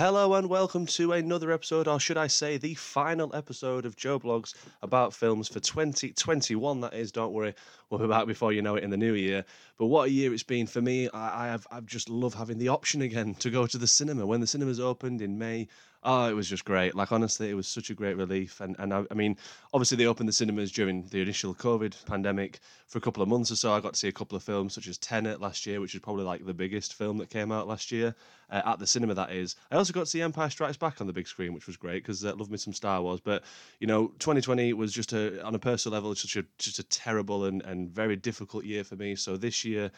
Hello and welcome to another episode, or should I say, the final episode of Joe Blogs about films for 2021. That is, don't worry, we'll be back before you know it in the new year. But what a year it's been for me! I, I have, I've just love having the option again to go to the cinema when the cinemas opened in May. Oh, it was just great. Like honestly, it was such a great relief. And and I, I, mean, obviously they opened the cinemas during the initial COVID pandemic for a couple of months or so. I got to see a couple of films such as Tenet last year, which is probably like the biggest film that came out last year uh, at the cinema. That is. I also got to see Empire Strikes Back on the big screen, which was great because I uh, love me some Star Wars. But you know, 2020 was just a on a personal level, such a just a terrible and and very difficult year for me. So this year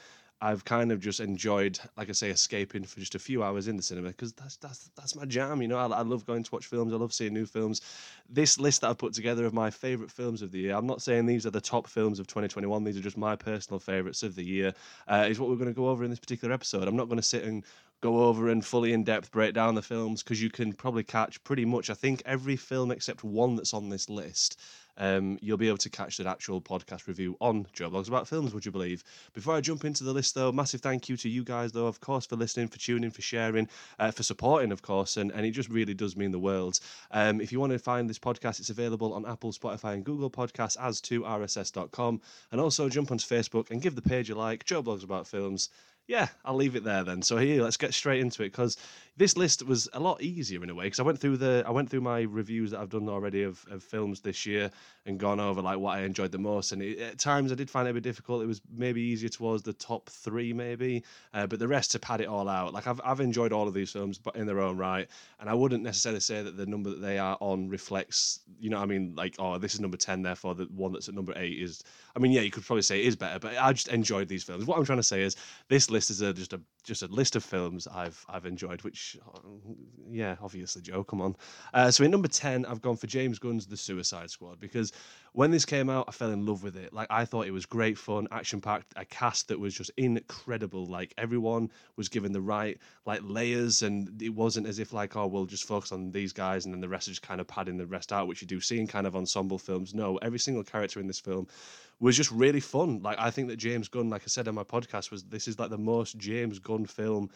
I've kind of just enjoyed, like I say, escaping for just a few hours in the cinema because that's that's that's my jam. You know, I, I, love going to watch films. I love seeing new films. This list that I've put together of my favorite films of the year. I'm not saying these are the top films of 2021. These are just my personal favorites of the year. Uh, is what we're going to go over in this particular episode. I'm not going to sit and go over and fully in depth break down the films because you can probably catch pretty much, I think, every film except one that's on this list um, you'll be able to catch the actual podcast review on Joe Blogs about films, would you believe? Before I jump into the list, though, massive thank you to you guys, though, of course, for listening, for tuning, for sharing, uh, for supporting, of course, and, and it just really does mean the world. Um, if you want to find this podcast, it's available on Apple, Spotify, and Google Podcasts as to rss.com. And also jump onto Facebook and give the page a like, Joe Blogs about films yeah, I'll leave it there then. So here, let's get straight into it because this list was a lot easier in a way because I went through the I went through my reviews that I've done already of, of films this year and gone over like what I enjoyed the most. And it, at times I did find it a bit difficult. It was maybe easier towards the top three, maybe, uh, but the rest to pad it all out. Like I've I've enjoyed all of these films, but in their own right. And I wouldn't necessarily say that the number that they are on reflects, you know, I mean, like oh, this is number ten, therefore the one that's at number eight is. I mean, yeah, you could probably say it is better, but I just enjoyed these films. What I'm trying to say is this list is a, just a just a list of films I've I've enjoyed, which yeah, obviously, Joe, come on. Uh, so in number 10, I've gone for James Gunn's The Suicide Squad because when this came out, I fell in love with it. Like, I thought it was great fun, action packed, a cast that was just incredible. Like, everyone was given the right, like, layers, and it wasn't as if, like, oh, we'll just focus on these guys and then the rest is just kind of padding the rest out, which you do see in kind of ensemble films. No, every single character in this film was just really fun. Like, I think that James Gunn, like I said on my podcast, was this is like the most James Gunn film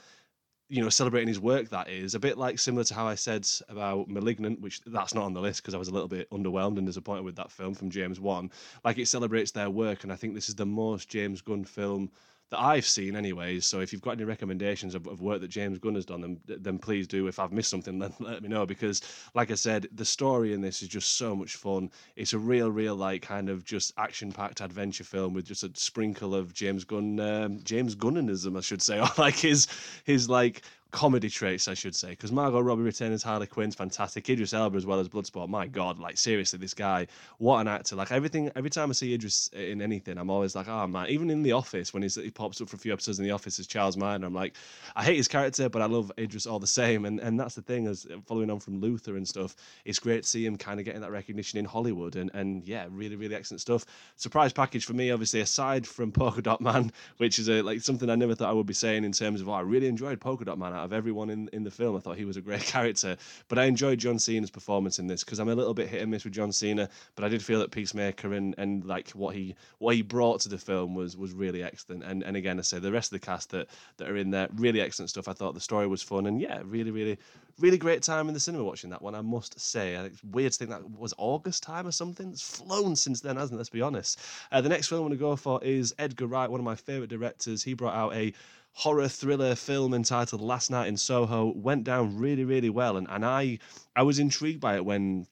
you know, celebrating his work that is a bit like similar to how I said about *Malignant*, which that's not on the list because I was a little bit underwhelmed and disappointed with that film from James Wan. Like it celebrates their work, and I think this is the most James Gunn film that I've seen, anyways. So if you've got any recommendations of, of work that James Gunn has done, then, then please do. If I've missed something, then let me know because, like I said, the story in this is just so much fun. It's a real, real like kind of just action-packed adventure film with just a sprinkle of James Gunn, um, James Gunnanism, I should say, or like his his like comedy traits, I should say, because Margot Robbie returning as Harley Quinn's fantastic. Idris Elba as well as Bloodsport. My God, like seriously, this guy, what an actor! Like everything, every time I see Idris in anything, I'm always like, oh man. Even in The Office, when he pops up for a few episodes in The Office as Charles Martinet, I'm like, I hate his character, but I love Idris all the same. And and that's the thing, as following on from Luther and stuff, it's great to see him kind of getting that recognition in Hollywood. And and yeah, really, really excellent stuff. Surprise package for me, obviously, aside from Polka Dot Man, which is a like something I never thought I would be saying in terms of, oh, I really enjoyed Polka Dot Man of everyone in in the film. I thought he was a great character, but I enjoyed John Cena's performance in this because I'm a little bit hit and miss with John Cena, but I did feel that Peacemaker and, and like what he what he brought to the film was was really excellent. And and again, I say the rest of the cast that that are in there, really excellent stuff. I thought the story was fun and yeah, really really really great time in the cinema watching that one. I must say, it's weird to think that was August time or something. It's flown since then, hasn't it? Let's be honest. Uh, the next film I'm to go for is Edgar Wright, one of my favorite directors. He brought out a horror thriller film entitled Last Night in Soho went down really, really well. And, and I, I was intrigued by it when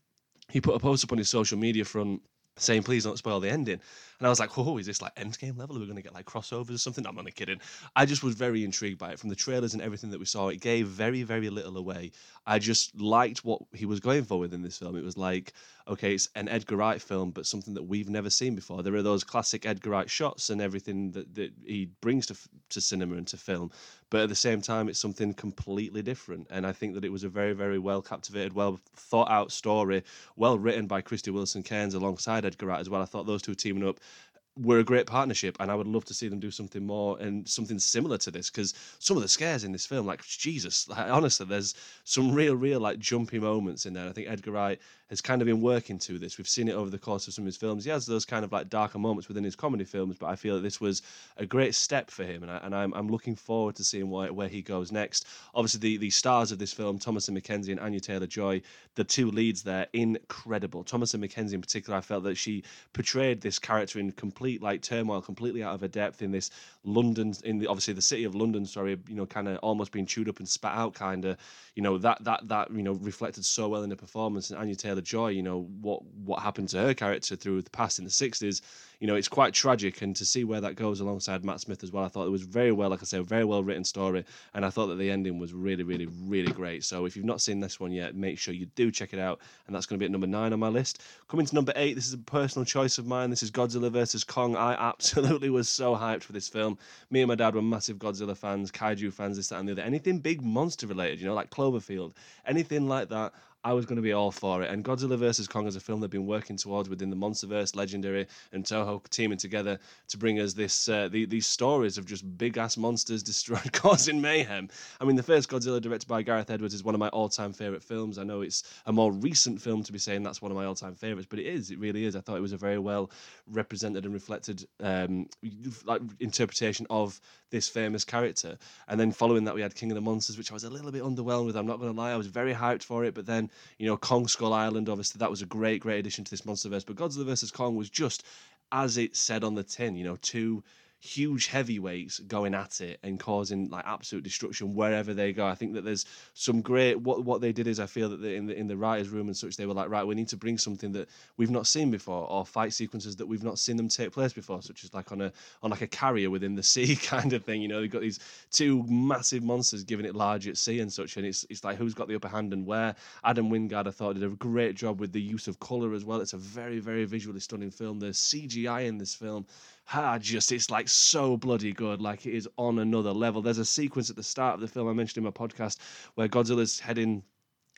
he put a post up on his social media front saying, please don't spoil the ending. And I was like, oh, is this like endgame level? Are we going to get like crossovers or something? I'm only kidding. I just was very intrigued by it. From the trailers and everything that we saw, it gave very, very little away. I just liked what he was going for within this film. It was like, okay, it's an Edgar Wright film, but something that we've never seen before. There are those classic Edgar Wright shots and everything that, that he brings to, to cinema and to film. But at the same time, it's something completely different. And I think that it was a very, very well captivated, well thought out story, well written by Krysty Wilson Cairns alongside Edgar Wright as well. I thought those two teaming up were a great partnership, and I would love to see them do something more and something similar to this because some of the scares in this film, like Jesus, like, honestly, there's some real, real like jumpy moments in there. I think Edgar Wright has kind of been working to this. We've seen it over the course of some of his films. He has those kind of like darker moments within his comedy films, but I feel that this was a great step for him, and, I, and I'm, I'm looking forward to seeing where, where he goes next. Obviously, the, the stars of this film, Thomasin McKenzie and Anya Taylor Joy, the two leads there, incredible. Thomasin McKenzie, in particular, I felt that she portrayed this character in complete like turmoil, completely out of her depth in this London, in the obviously the city of London. Sorry, you know, kind of almost being chewed up and spat out, kind of. You know that that that you know reflected so well in the performance. And Anya Taylor Joy, you know what what happened to her character through the past in the '60s you know, it's quite tragic. And to see where that goes alongside Matt Smith as well, I thought it was very well, like I said, a very well written story. And I thought that the ending was really, really, really great. So if you've not seen this one yet, make sure you do check it out. And that's going to be at number nine on my list. Coming to number eight, this is a personal choice of mine. This is Godzilla versus Kong. I absolutely was so hyped for this film. Me and my dad were massive Godzilla fans, kaiju fans, this, that, and the other. Anything big monster related, you know, like Cloverfield, anything like that. I was going to be all for it. And Godzilla vs. Kong is a film they've been working towards within the MonsterVerse, Legendary, and Toho teaming together to bring us this uh, the, these stories of just big ass monsters destroying, causing mayhem. I mean, the first Godzilla directed by Gareth Edwards is one of my all time favorite films. I know it's a more recent film to be saying that's one of my all time favorites, but it is. It really is. I thought it was a very well represented and reflected um, like interpretation of this famous character. And then following that, we had King of the Monsters, which I was a little bit underwhelmed with. I'm not going to lie, I was very hyped for it, but then you know, Kong Skull Island, obviously, that was a great, great addition to this MonsterVerse. But Godzilla vs. Kong was just, as it said on the tin, you know, two huge heavyweights going at it and causing like absolute destruction wherever they go. I think that there's some great what what they did is I feel that in the in the writers' room and such they were like right we need to bring something that we've not seen before or fight sequences that we've not seen them take place before, such as like on a on like a carrier within the sea kind of thing. You know they've got these two massive monsters giving it large at sea and such, and it's it's like who's got the upper hand and where. Adam Wingard I thought did a great job with the use of color as well. It's a very very visually stunning film. The CGI in this film ah, just it's like so bloody good. Like it is on another level. There's a sequence at the start of the film I mentioned in my podcast where Godzilla's heading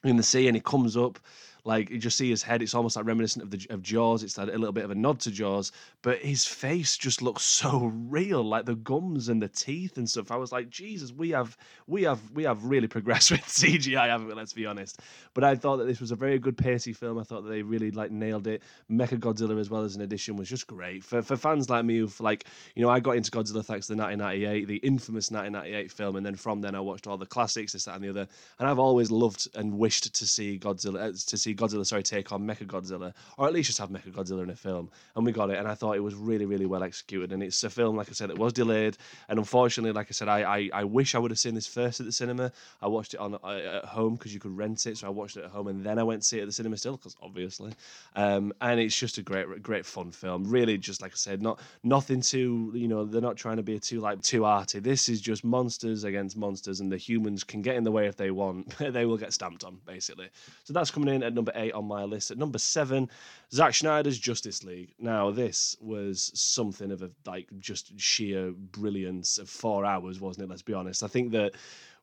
in the sea and he comes up like you just see his head; it's almost like reminiscent of the of Jaws. It's like a little bit of a nod to Jaws, but his face just looks so real, like the gums and the teeth and stuff. I was like, Jesus, we have we have we have really progressed with CGI, haven't we? Let's be honest. But I thought that this was a very good pacey film. I thought that they really like nailed it. Mecha Godzilla as well as an addition was just great for for fans like me who like you know I got into Godzilla thanks to the 1998, the infamous 1998 film, and then from then I watched all the classics, this that and the other, and I've always loved and wished to see Godzilla uh, to see Godzilla, sorry, take on Mecha Godzilla, or at least just have Mecha Godzilla in a film. And we got it, and I thought it was really, really well executed. And it's a film, like I said, that was delayed. And unfortunately, like I said, I I, I wish I would have seen this first at the cinema. I watched it on uh, at home because you could rent it, so I watched it at home, and then I went to see it at the cinema still, because obviously. Um, and it's just a great, great fun film. Really, just like I said, not nothing too, you know, they're not trying to be too like too arty. This is just monsters against monsters, and the humans can get in the way if they want. they will get stamped on, basically. So that's coming in at number eight on my list. At number seven, Zack Snyder's Justice League. Now, this was something of a like just sheer brilliance of four hours, wasn't it? Let's be honest. I think that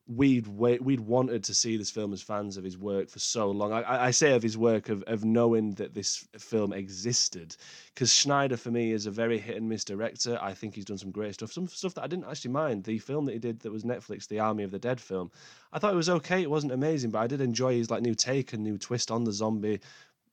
we'd wait, we'd wanted to see this film as fans of his work for so long. I, I say of his work of of knowing that this film existed, because Snyder for me is a very hit and miss director. I think he's done some great stuff, some stuff that I didn't actually mind. The film that he did that was Netflix, The Army of the Dead film. I thought it was okay. It wasn't amazing, but I did enjoy his like new take and new twist on the zombie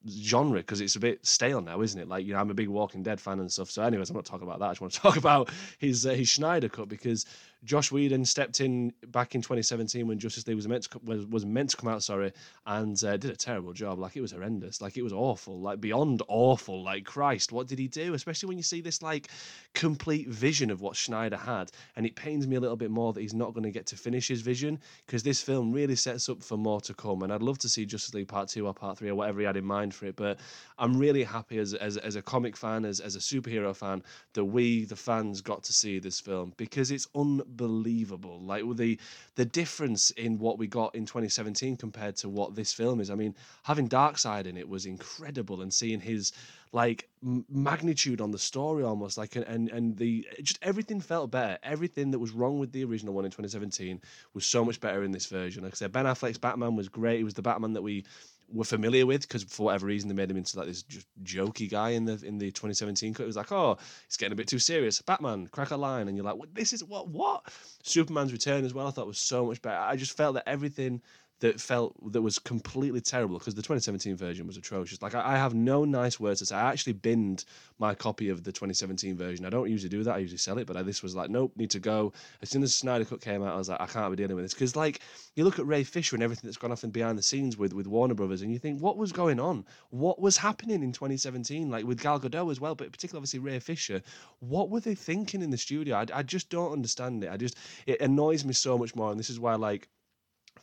genre because it's a bit stale now, isn't it? Like, you know, I'm a big Walking Dead fan and stuff. So, anyways, I'm not talking about that. I just want to talk about his uh, his Snyder cut because Joss Whedon stepped in back in 2017 when Justice League was meant to was, was meant to come out, sorry, and uh, did a terrible job. Like it was horrendous. Like it was awful. Like beyond awful. Like Christ, what did he do? Especially when you see this like complete vision of what Snyder had, and it pains me a little bit more that he's not going to get to finish his vision because this film really sets up for more to come. And I'd love to see Justice League Part Two or Part Three or whatever he had in mind for it. But I'm really happy as as, as a comic fan, as as a superhero fan, that we the fans got to see this film because it's un unbelievable. Like the the difference in what we got in 2017 compared to what this film is. I mean, having Darkseid in it was incredible, and seeing his like magnitude on the story almost like and and the just everything felt better everything that was wrong with the original one in 2017 was so much better in this version like i said ben affleck's batman was great he was the batman that we were familiar with because for whatever reason they made him into like this just jokey guy in the in the 2017 cut. It was like, oh, it's getting a bit too serious. Batman, crack a line, and you're like, what, this is what what? Superman's return as well. I thought was so much better. I just felt that everything that felt that was completely terrible because the 2017 version was atrocious. Like I, I, have no nice words to say. I actually binned my copy of the 2017 version. I don't usually do that. I usually sell it, but I, this was like, nope, need to go. As soon as Snyder Cut came out, I was like, I can't be dealing with this because like you look at Ray Fisher and everything that's gone off in behind the scenes with with Warner Brothers, and you think, what was going on? What was happening in 2017? Like with Gal Gadot as well, but particularly obviously Ray Fisher. What were they thinking in the studio? I, I just don't understand it. I just it annoys me so much more, and this is why like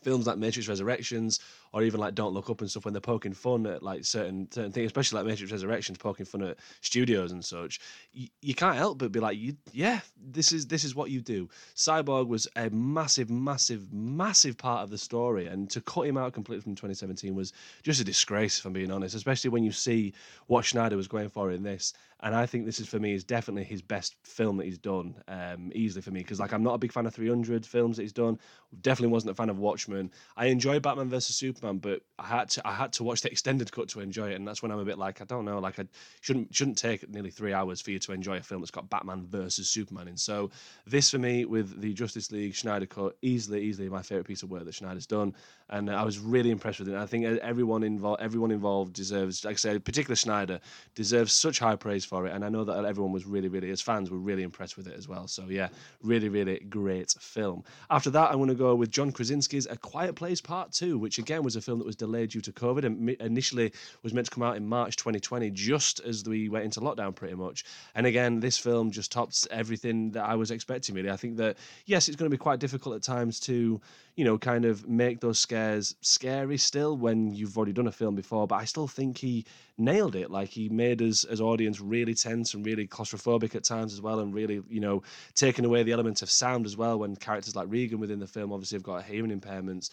films like Matrix Resurrections or even like Don't Look Up and stuff when they're poking fun at like certain certain things, especially like Matrix Resurrections, poking fun at studios and such. You, you can't help but be like, you, yeah, this is this is what you do. Cyborg was a massive, massive, massive part of the story, and to cut him out completely from 2017 was just a disgrace, if I'm being honest. Especially when you see what Snyder was going for in this, and I think this is for me is definitely his best film that he's done, um, easily for me because like I'm not a big fan of 300 films that he's done. Definitely wasn't a fan of Watchmen. I enjoy Batman versus Superman Superman, but I had to I had to watch the extended cut to enjoy it, and that's when I'm a bit like I don't know, like I shouldn't shouldn't take nearly three hours for you to enjoy a film that's got Batman versus Superman in. So this for me with the Justice League Snyder cut, easily easily my favorite piece of work that Snyder's done, and I was really impressed with it. I think everyone involved everyone involved deserves, like I said, particularly Snyder deserves such high praise for it, and I know that everyone was really really as fans were really impressed with it as well. So yeah, really really great film. After that, I'm going to go with John Krasinski's A Quiet Place Part Two, which again was a film that was delayed due to COVID and initially was meant to come out in March 2020, just as we went into lockdown pretty much. And again, this film just tops everything that I was expecting, really. I think that, yes, it's going to be quite difficult at times to, you know, kind of make those scares scary still when you've already done a film before, but I still think he nailed it. Like he made us as audience really tense and really claustrophobic at times as well, and really, you know, taking away the element of sound as well when characters like Regan within the film obviously have got hearing impairments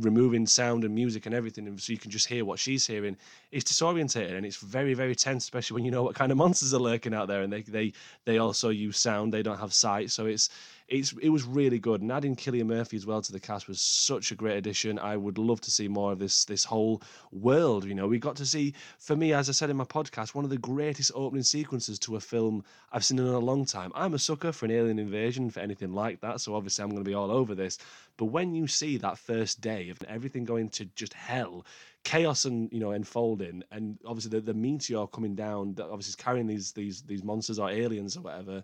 removing sound and music and everything so you can just hear what she's hearing. It's disorientating and it's very very tense especially when you know what kind of monsters are lurking out there and they they they also use sound. They don't have sight. So it's it's it was really good. And adding Cillian Murphy as well to the cast was such a great addition. I would love to see more of this this whole world. You know, we got to see, for me, as I said in my podcast, one of the greatest opening sequences to a film I've seen in a long time. I'm a sucker for an alien invasion, for anything like that. So obviously, I'm going to be all over this. But when you see that first day of everything going to just hell, chaos and you know unfolding, and obviously the, the meteor coming down that obviously is carrying these these these monsters or aliens or whatever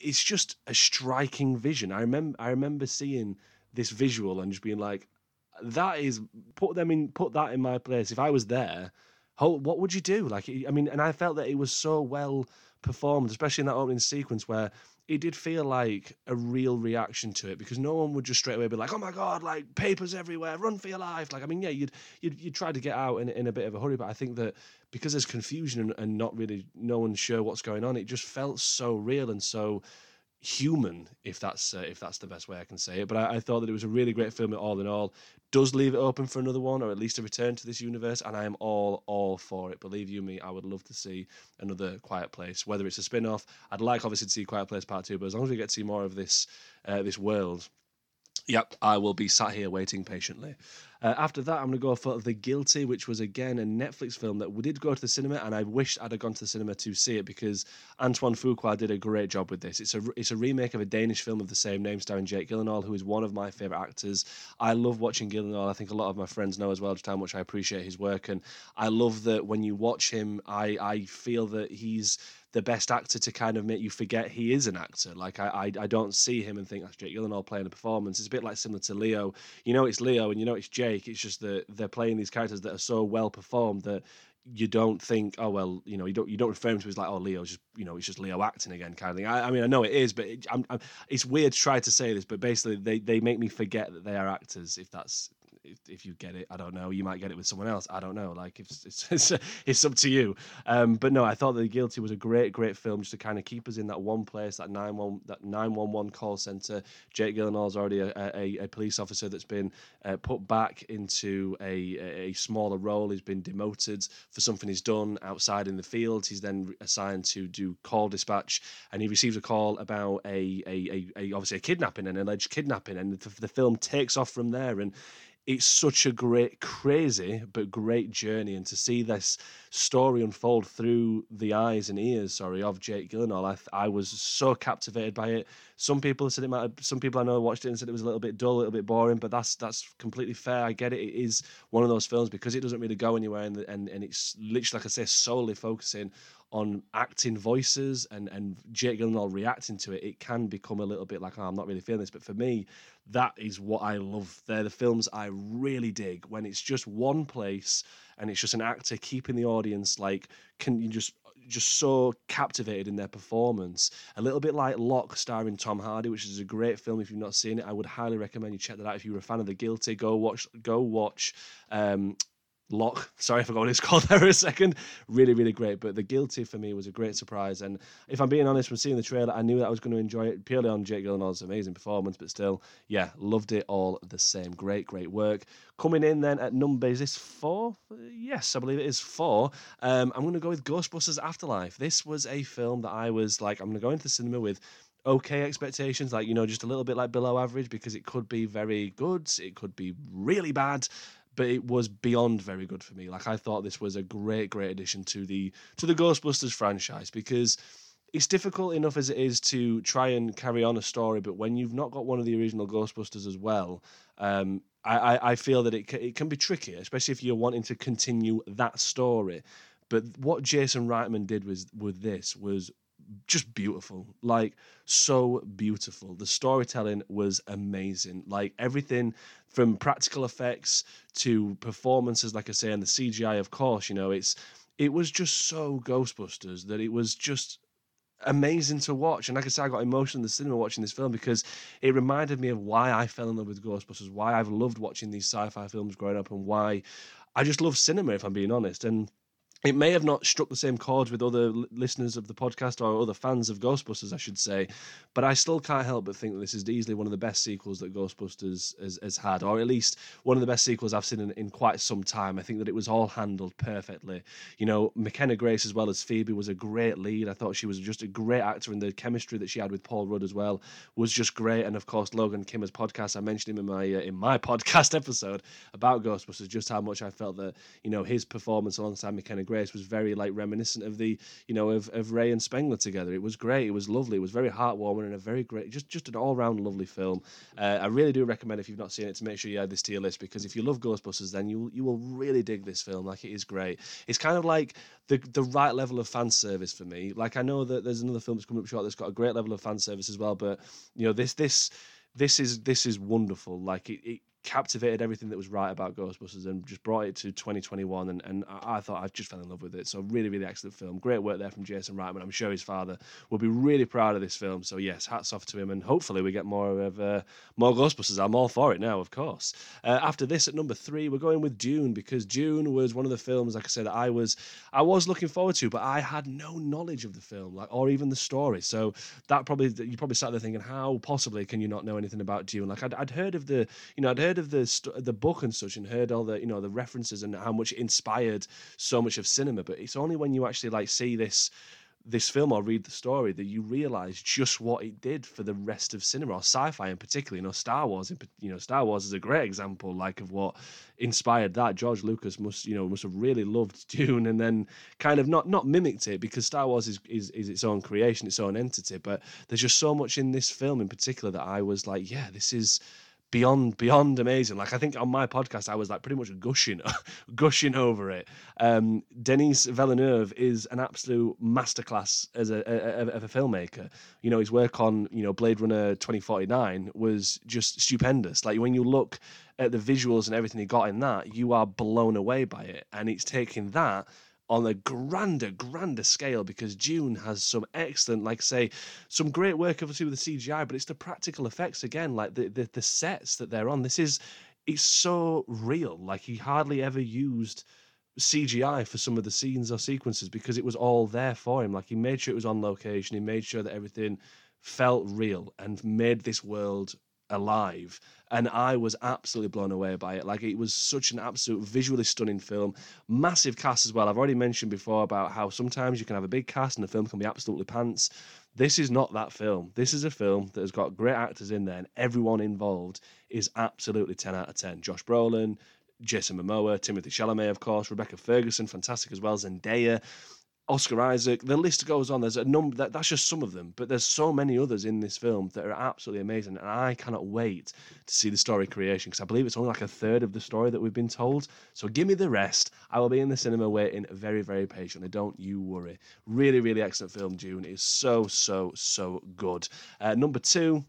it's just a striking vision. I remember I remember seeing this visual and just being like, that is put them in put that in my place. If I was there, how, what would you do? Like I mean, and I felt that it was so well performed, especially in that opening sequence where it did feel like a real reaction to it because no one would just straight away be like, "Oh my god, like papers everywhere, run for your life!" Like, I mean, yeah, you'd you'd, you'd try to get out in, in a bit of a hurry, but I think that because there's confusion and, and not really no one's sure what's going on, it just felt so real and so human, if that's uh, if that's the best way I can say it. But I, I, thought that it was a really great film. All in all, does leave it open for another one, or at least a return to this universe, and I am all all for it. Believe you me, I would love to see another Quiet Place. Whether it's a spin off, I'd like obviously to see Quiet Place Part Two, but as long as we get to see more of this uh, this world, yep, I will be sat here waiting patiently. Uh, after that, I'm going to go for The Guilty, which was again a Netflix film that we did go to the cinema, and I wish I'd have gone to the cinema to see it because Antoine Fuqua did a great job with this. It's a it's a remake of a Danish film of the same name, starring Jake Gyllenhaal, who is one of my favorite actors. I love watching Gyllenhaal. I think a lot of my friends know as well just how much I appreciate his work, and I love that when you watch him, I I feel that he's the best actor to kind of make you forget he is an actor. Like I, I, I don't see him and think that's Jake Gyllenhaal playing a performance. It's a bit like similar to Leo. You know it's Leo and you know it's Jake. It's just that they're playing these characters that are so well performed that you don't think, oh well, you know, you don't you don't refer him to as like, oh, Leo's just you know, it's just Leo acting again, kind of thing. I, I mean, I know it is, but it, I'm, I'm, it's weird to try to say this, but basically, they they make me forget that they are actors. If that's if, you get it, I don't know. You might get it with someone else. I don't know. Like it's it's it's, it's up to you. Um, but no, I thought that the Guilty was a great great film just to kind of keep us in that one place, that nine one that nine one one call center. Jake Gyllenhaal's already a, a, a police officer that's been uh, put back into a, a smaller role. He's been demoted for something he's done outside in the field. He's then assigned to do call dispatch, and he receives a call about a a, a, a obviously a kidnapping, an alleged kidnapping, and the, the film takes off from there and it's such a great, crazy but great journey, and to see this story unfold through the eyes and ears, sorry, of Jake Gyllenhaal, I, I was so captivated by it. Some people said it might. Have, some people I know watched it and said it was a little bit dull, a little bit boring, but that's that's completely fair. I get it. It is one of those films because it doesn't really go anywhere, and and, and it's literally like I say, solely focusing on acting voices and and Jake Gyllenhaal reacting to it, it can become a little bit like, oh, I'm not really feeling this. But for me, that is what I love. They're the films I really dig when it's just one place and it's just an actor keeping the audience like, can you just just so captivated in their performance. A little bit like Locke, starring Tom Hardy, which is a great film. If you've not seen it, I would highly recommend you check that out. If you're a fan of The Guilty, go watch go watch um, Locke. Sorry, I forgot what it's called there a second. Really, really great. But The Guilty for me was a great surprise. And if I'm being honest, from seeing the trailer, I knew that I was going to enjoy it purely on Jake Gyllenhaal's amazing performance. But still, yeah, loved it all the same. Great, great work. Coming in then at number, is this four? Yes, I believe it is four. Um, I'm going to go with Ghostbusters Afterlife. This was a film that I was like, I'm going to go into the cinema with okay expectations, like, you know, just a little bit like below average because it could be very good, it could be really bad but it was beyond very good for me. Like I thought this was a great, great addition to the to the Ghostbusters franchise because it's difficult enough as it is to try and carry on a story, but when you've not got one of the original Ghostbusters as well, um, I, I feel that it it can be tricky, especially if you're wanting to continue that story. But what Jason Reitman did was with this was just beautiful like so beautiful. The storytelling was amazing. Like everything from practical effects to performances like i say and the cgi of course you know it's it was just so ghostbusters that it was just amazing to watch. And like i said i got emotional in the cinema watching this film because it reminded me of why i fell in love with ghostbusters why i've loved watching these sci-fi films growing up and why i just love cinema if i'm being honest. And it may have not struck the same chords with other listeners of the podcast or other fans of Ghostbusters, I should say, but I still can't help but think that this is easily one of the best sequels that Ghostbusters has, has had, or at least one of the best sequels I've seen in, in, quite some time. I think that it was all handled perfectly. You know, McKenna Grace, as well as Phoebe, was a great lead. I thought she was just a great actor, and the chemistry that she had with Paul Rudd as well was just great. And of course, Logan Kim as podcast, I mentioned him in my uh, in my podcast episode about Ghostbusters, just how much I felt that you know his performance alongside McKenna Grace was very like reminiscent of the you know of, of Ray and Spengler together. It was great. It was lovely. It was very heartwarming and a very great, just just an all round lovely film. Uh, I really do recommend if you've not seen it to make sure you add this to your list because if you love Ghostbusters, then you you will really dig this film. Like it is great. It's kind of like the the right level of fan service for me. Like I know that there's another film that's coming up short that's got a great level of fan service as well, but you know this this this is this is wonderful. Like it, it captivated everything that was right about Ghostbusters and just brought it to 2021. And, and I, I, thought I just fell in love with it. So really, really excellent film. Great work there from Jason Reitman. I'm sure his father will be really proud of this film. So yes, hats off to him. And hopefully we get more of uh, more Ghostbusters. I'm all for it now, of course. Uh, after this, at number three, we're going with Dune because Dune was one of the films, like I said, I was I was looking forward to, but I had no knowledge of the film, like or even the story. So that probably you probably sat there thinking, how possibly can you not know anything about Dune? Like I'd, I'd heard of the, you know, I'd heard of the the book and such, and heard all the you know the references and how much it inspired so much of cinema. But it's only when you actually like see this this film or read the story that you realize just what it did for the rest of cinema or sci-fi in particular. You know, Star Wars. In, you know, Star Wars is a great example, like of what inspired that. George Lucas must, you know, must have really loved Dune and then kind of not not mimicked it because Star Wars is is, is its own creation, its own entity. But there's just so much in this film in particular that I was like, yeah, this is beyond beyond amazing. Like I think on my podcast, I was like pretty much gushing, gushing over it. Um, Denis Villeneuve is an absolute masterclass as a, a, a, a filmmaker. You know, his work on you know Blade Runner twenty forty nine was just stupendous. Like when you look at the visuals and everything he got in that, you are blown away by it, and it's taking that on a grander, grander scale because Dune has some excellent, like say, some great work obviously with the CGI, but it's the practical effects again, like the, the, the sets that they're on. This is it's so real. Like he hardly ever used CGI for some of the scenes or sequences because it was all there for him. Like he made sure it was on location, he made sure that everything felt real and made this world alive and I was absolutely blown away by it. Like it was such an absolute visually stunning film, massive cast as well. I've already mentioned before about how sometimes you can have a big cast and the film can be absolutely pants. This is not that film. This is a film that has got great actors in there, and everyone involved is absolutely 10 out of 10. Josh Brolin, Jason Momoa, Timothée Chalamet, of course, Rebecca Ferguson, fantastic as well, Zendaya. Oscar Isaac, the list goes on. There's a number that, that's just some of them, but there's so many others in this film that are absolutely amazing, and I cannot wait to see the story creation because I believe it's only like a third of the story that we've been told. So give me the rest. I will be in the cinema waiting very, very patiently. Don't you worry. Really, really excellent film. Dune is so, so, so good. Uh, number two,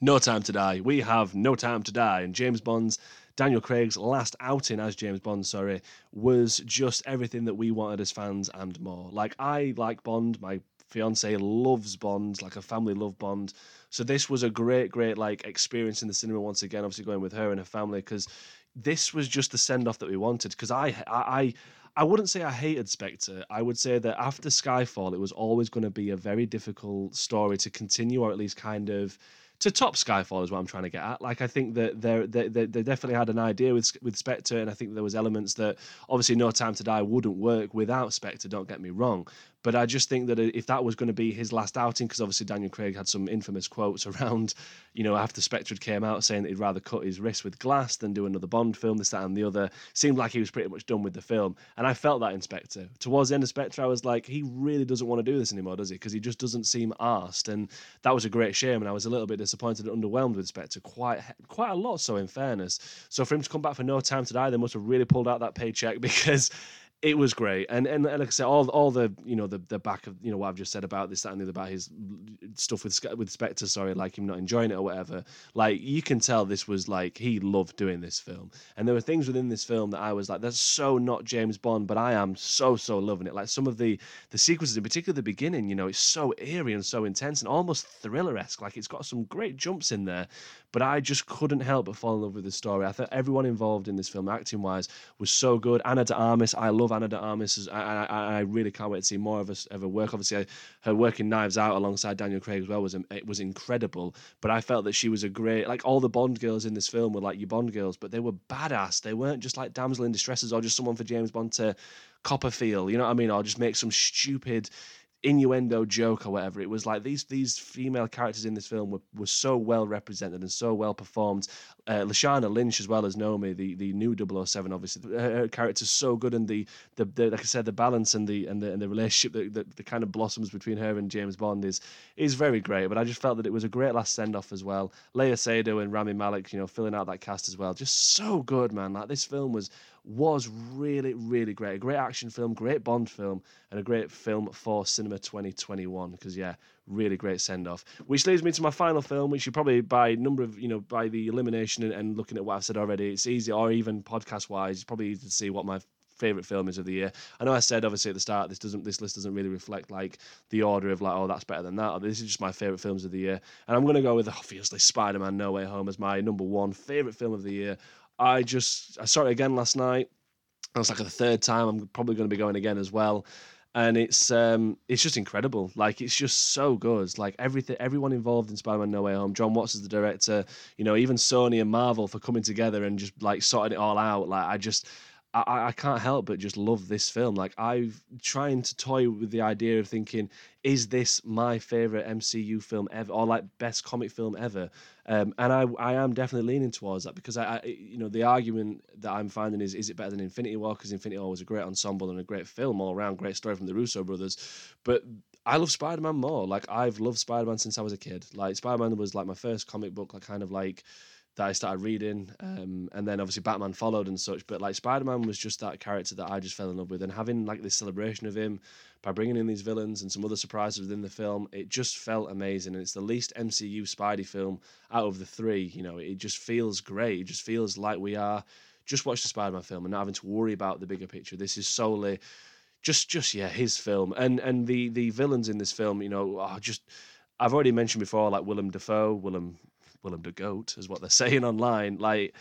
No Time to Die. We have No Time to Die, and James Bond's Daniel Craig's last outing as James Bond, sorry, was just everything that we wanted as fans and more. Like I like Bond, my fiance loves Bond, like a family love Bond. So this was a great, great like experience in the cinema once again. Obviously going with her and her family because this was just the send off that we wanted. Because I, I, I I wouldn't say I hated Spectre. I would say that after Skyfall, it was always going to be a very difficult story to continue, or at least kind of to top Skyfall is what I'm trying to get at. Like I think that they they they definitely had an idea with with Spectre, and I think there was elements that obviously No Time to Die wouldn't work without Spectre. Don't get me wrong, but I just think that if that was going to be his last outing, because obviously Daniel Craig had some infamous quotes around, you know, after Spectre came out saying that he'd rather cut his wrist with glass than do another Bond film, this, that, and the other. Seemed like he was pretty much done with the film. And I felt that in Spectre. Towards the end of Spectre, I was like, he really doesn't want to do this anymore, does he? Because he just doesn't seem arsed. And that was a great shame. And I was a little bit disappointed and underwhelmed with Spectre, quite, quite a lot so, in fairness. So for him to come back for No Time to Die, they must have really pulled out that paycheck because it was great, and, and like I said, all all the you know the the back of you know what I've just said about this that and the other about his stuff with with Spectre, sorry, like him not enjoying it or whatever. Like you can tell this was like he loved doing this film, and there were things within this film that I was like, that's so not James Bond, but I am so so loving it. Like some of the the sequences, in particular the beginning, you know, it's so eerie and so intense and almost thriller esque. Like it's got some great jumps in there, but I just couldn't help but fall in love with the story. I thought everyone involved in this film, acting wise, was so good. Ana de Armas, I love Ana de Armas. I, I, I really can't wait to see more of her, of her work. Obviously, her work in Knives Out alongside Daniel Craig as well was it was incredible. But I felt that she was a great like all the Bond girls in this film were like your Bond girls, but they were badass. They weren't just like damsel in distresses or just someone for James Bond to Copperfield, you know what I mean, or just make some stupid innuendo joke or whatever. It was like these these female characters in this film were, were so well represented and so well performed. Uh, Lashana Lynch as well as Nomi, the, the new 007, obviously her, character's so good and the, the, the like I said the balance and the and the, and the relationship that, that kind of blossoms between her and James Bond is is very great. But I just felt that it was a great last send off as well. Léa Seydoux and Rami Malek, you know, filling out that cast as well, just so good, man. Like this film was was really, really great. A great action film, great Bond film, and a great film for cinema 2021. Because yeah, really great send off. Which leads me to my final film, which you probably by number of you know by the elimination and, and looking at what I've said already, it's easy or even podcast wise, it's probably easy to see what my favorite film is of the year. I know I said obviously at the start this doesn't this list doesn't really reflect like the order of like oh that's better than that. Or this is just my favorite films of the year, and I'm gonna go with obviously Spider-Man: No Way Home as my number one favorite film of the year. I just I saw it again last night. And it's like the third time. I'm probably going to be going again as well. And it's um it's just incredible. Like it's just so good. Like everything, everyone involved in Spider-Man: No Way Home. John Watts is the director. You know, even Sony and Marvel for coming together and just like sorting it all out. Like I just I, I can't help but just love this film. Like I've trying to toy with the idea of thinking, is this my favorite MCU film ever, or like best comic film ever? Um, and I I am definitely leaning towards that because I, I, you know the argument that I'm finding is is it better than Infinity War because Infinity War was a great ensemble and a great film all around, great story from the Russo brothers, but I love Spider Man more. Like I've loved Spider Man since I was a kid. Like Spider Man was like my first comic book, like kind of like that I started reading, um, and then obviously Batman followed and such. But like Spider Man was just that character that I just fell in love with, and having like this celebration of him by bringing in these villains and some other surprises within the film, it just felt amazing. And it's the least MCU Spidey film out of the three. You know, it just feels great. It just feels like we are just watch the Spider Man film and not having to worry about the bigger picture. This is solely just just yeah his film and and the the villains in this film. You know, are just. I've already mentioned before, like Willem Dafoe, Willem Willem the Goat, is what they're saying online. Like,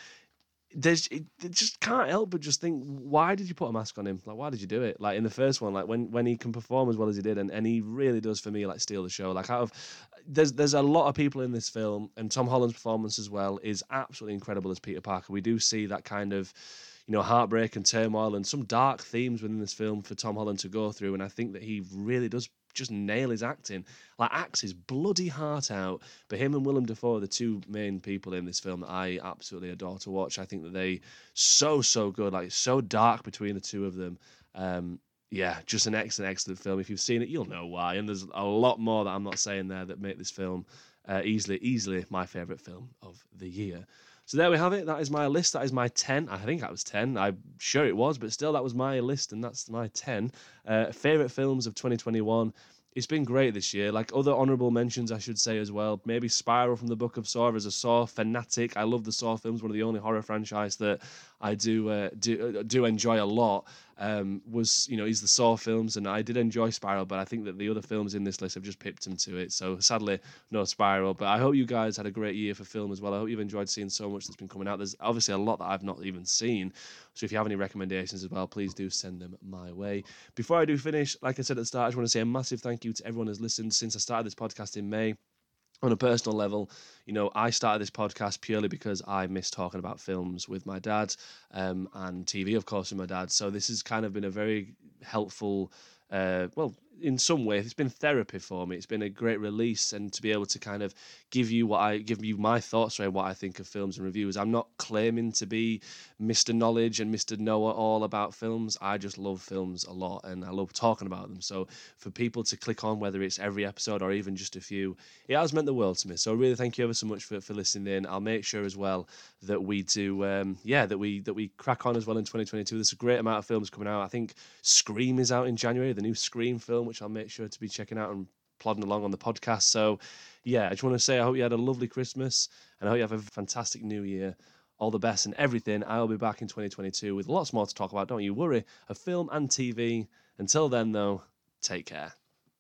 there's it, it just can't help but just think, why did you put a mask on him? Like, why did you do it? Like in the first one, like when when he can perform as well as he did, and, and he really does for me like steal the show. Like out of there's there's a lot of people in this film, and Tom Holland's performance as well is absolutely incredible as Peter Parker. We do see that kind of you know, heartbreak and turmoil and some dark themes within this film for Tom Holland to go through. And I think that he really does just nail his acting. Like acts his bloody heart out. But him and Willem Dafoe are the two main people in this film that I absolutely adore to watch. I think that they so so good, like so dark between the two of them. Um, yeah, just an excellent, excellent film. If you've seen it, you'll know why. And there's a lot more that I'm not saying there that make this film uh, easily, easily my favourite film of the year. So there we have it. That is my list. That is my 10. I think that was 10. I'm sure it was, but still, that was my list, and that's my 10. Uh, favourite films of 2021 it's been great this year. Like other honourable mentions, I should say as well. Maybe Spiral from the Book of Saw as a Saw fanatic. I love the Saw films. One of the only horror franchise that I do uh, do uh, do enjoy a lot. Um, was you know he's the Saw films, and I did enjoy Spiral, but I think that the other films in this list have just pipped him to it. So sadly, no Spiral. But I hope you guys had a great year for film as well. I hope you've enjoyed seeing so much that's been coming out. There's obviously a lot that I've not even seen. So if you have any recommendations as well, please do send them my way. Before I do finish, like I said at the start, I just want to say a massive thank you to everyone who's listened since I started this podcast in May on a personal level, you know, I started this podcast purely because I miss talking about films with my dad um, and TV, of course, with my dad. So this has kind of been a very helpful, uh, well, in some way it's been therapy for me. It's been a great release and to be able to kind of give you what i give you my thoughts around what i think of films and reviews i'm not claiming to be mr knowledge and mr knower all about films. I just love films a lot and i love talking about them. So for people to click on whether it's every episode or even just a few it has meant the world to me. So really thank you ever so much for, for listening in. I'll make sure as well that we do um, yeah that we that we crack on as well in 2022 there's a great amount of films coming out. I think scream is out in january the new scream film which I'll make sure to be checking out and plodding along on the podcast. So, yeah, I just want to say I hope you had a lovely Christmas and I hope you have a fantastic new year. All the best and everything. I'll be back in 2022 with lots more to talk about. Don't you worry, of film and TV. Until then, though, take care.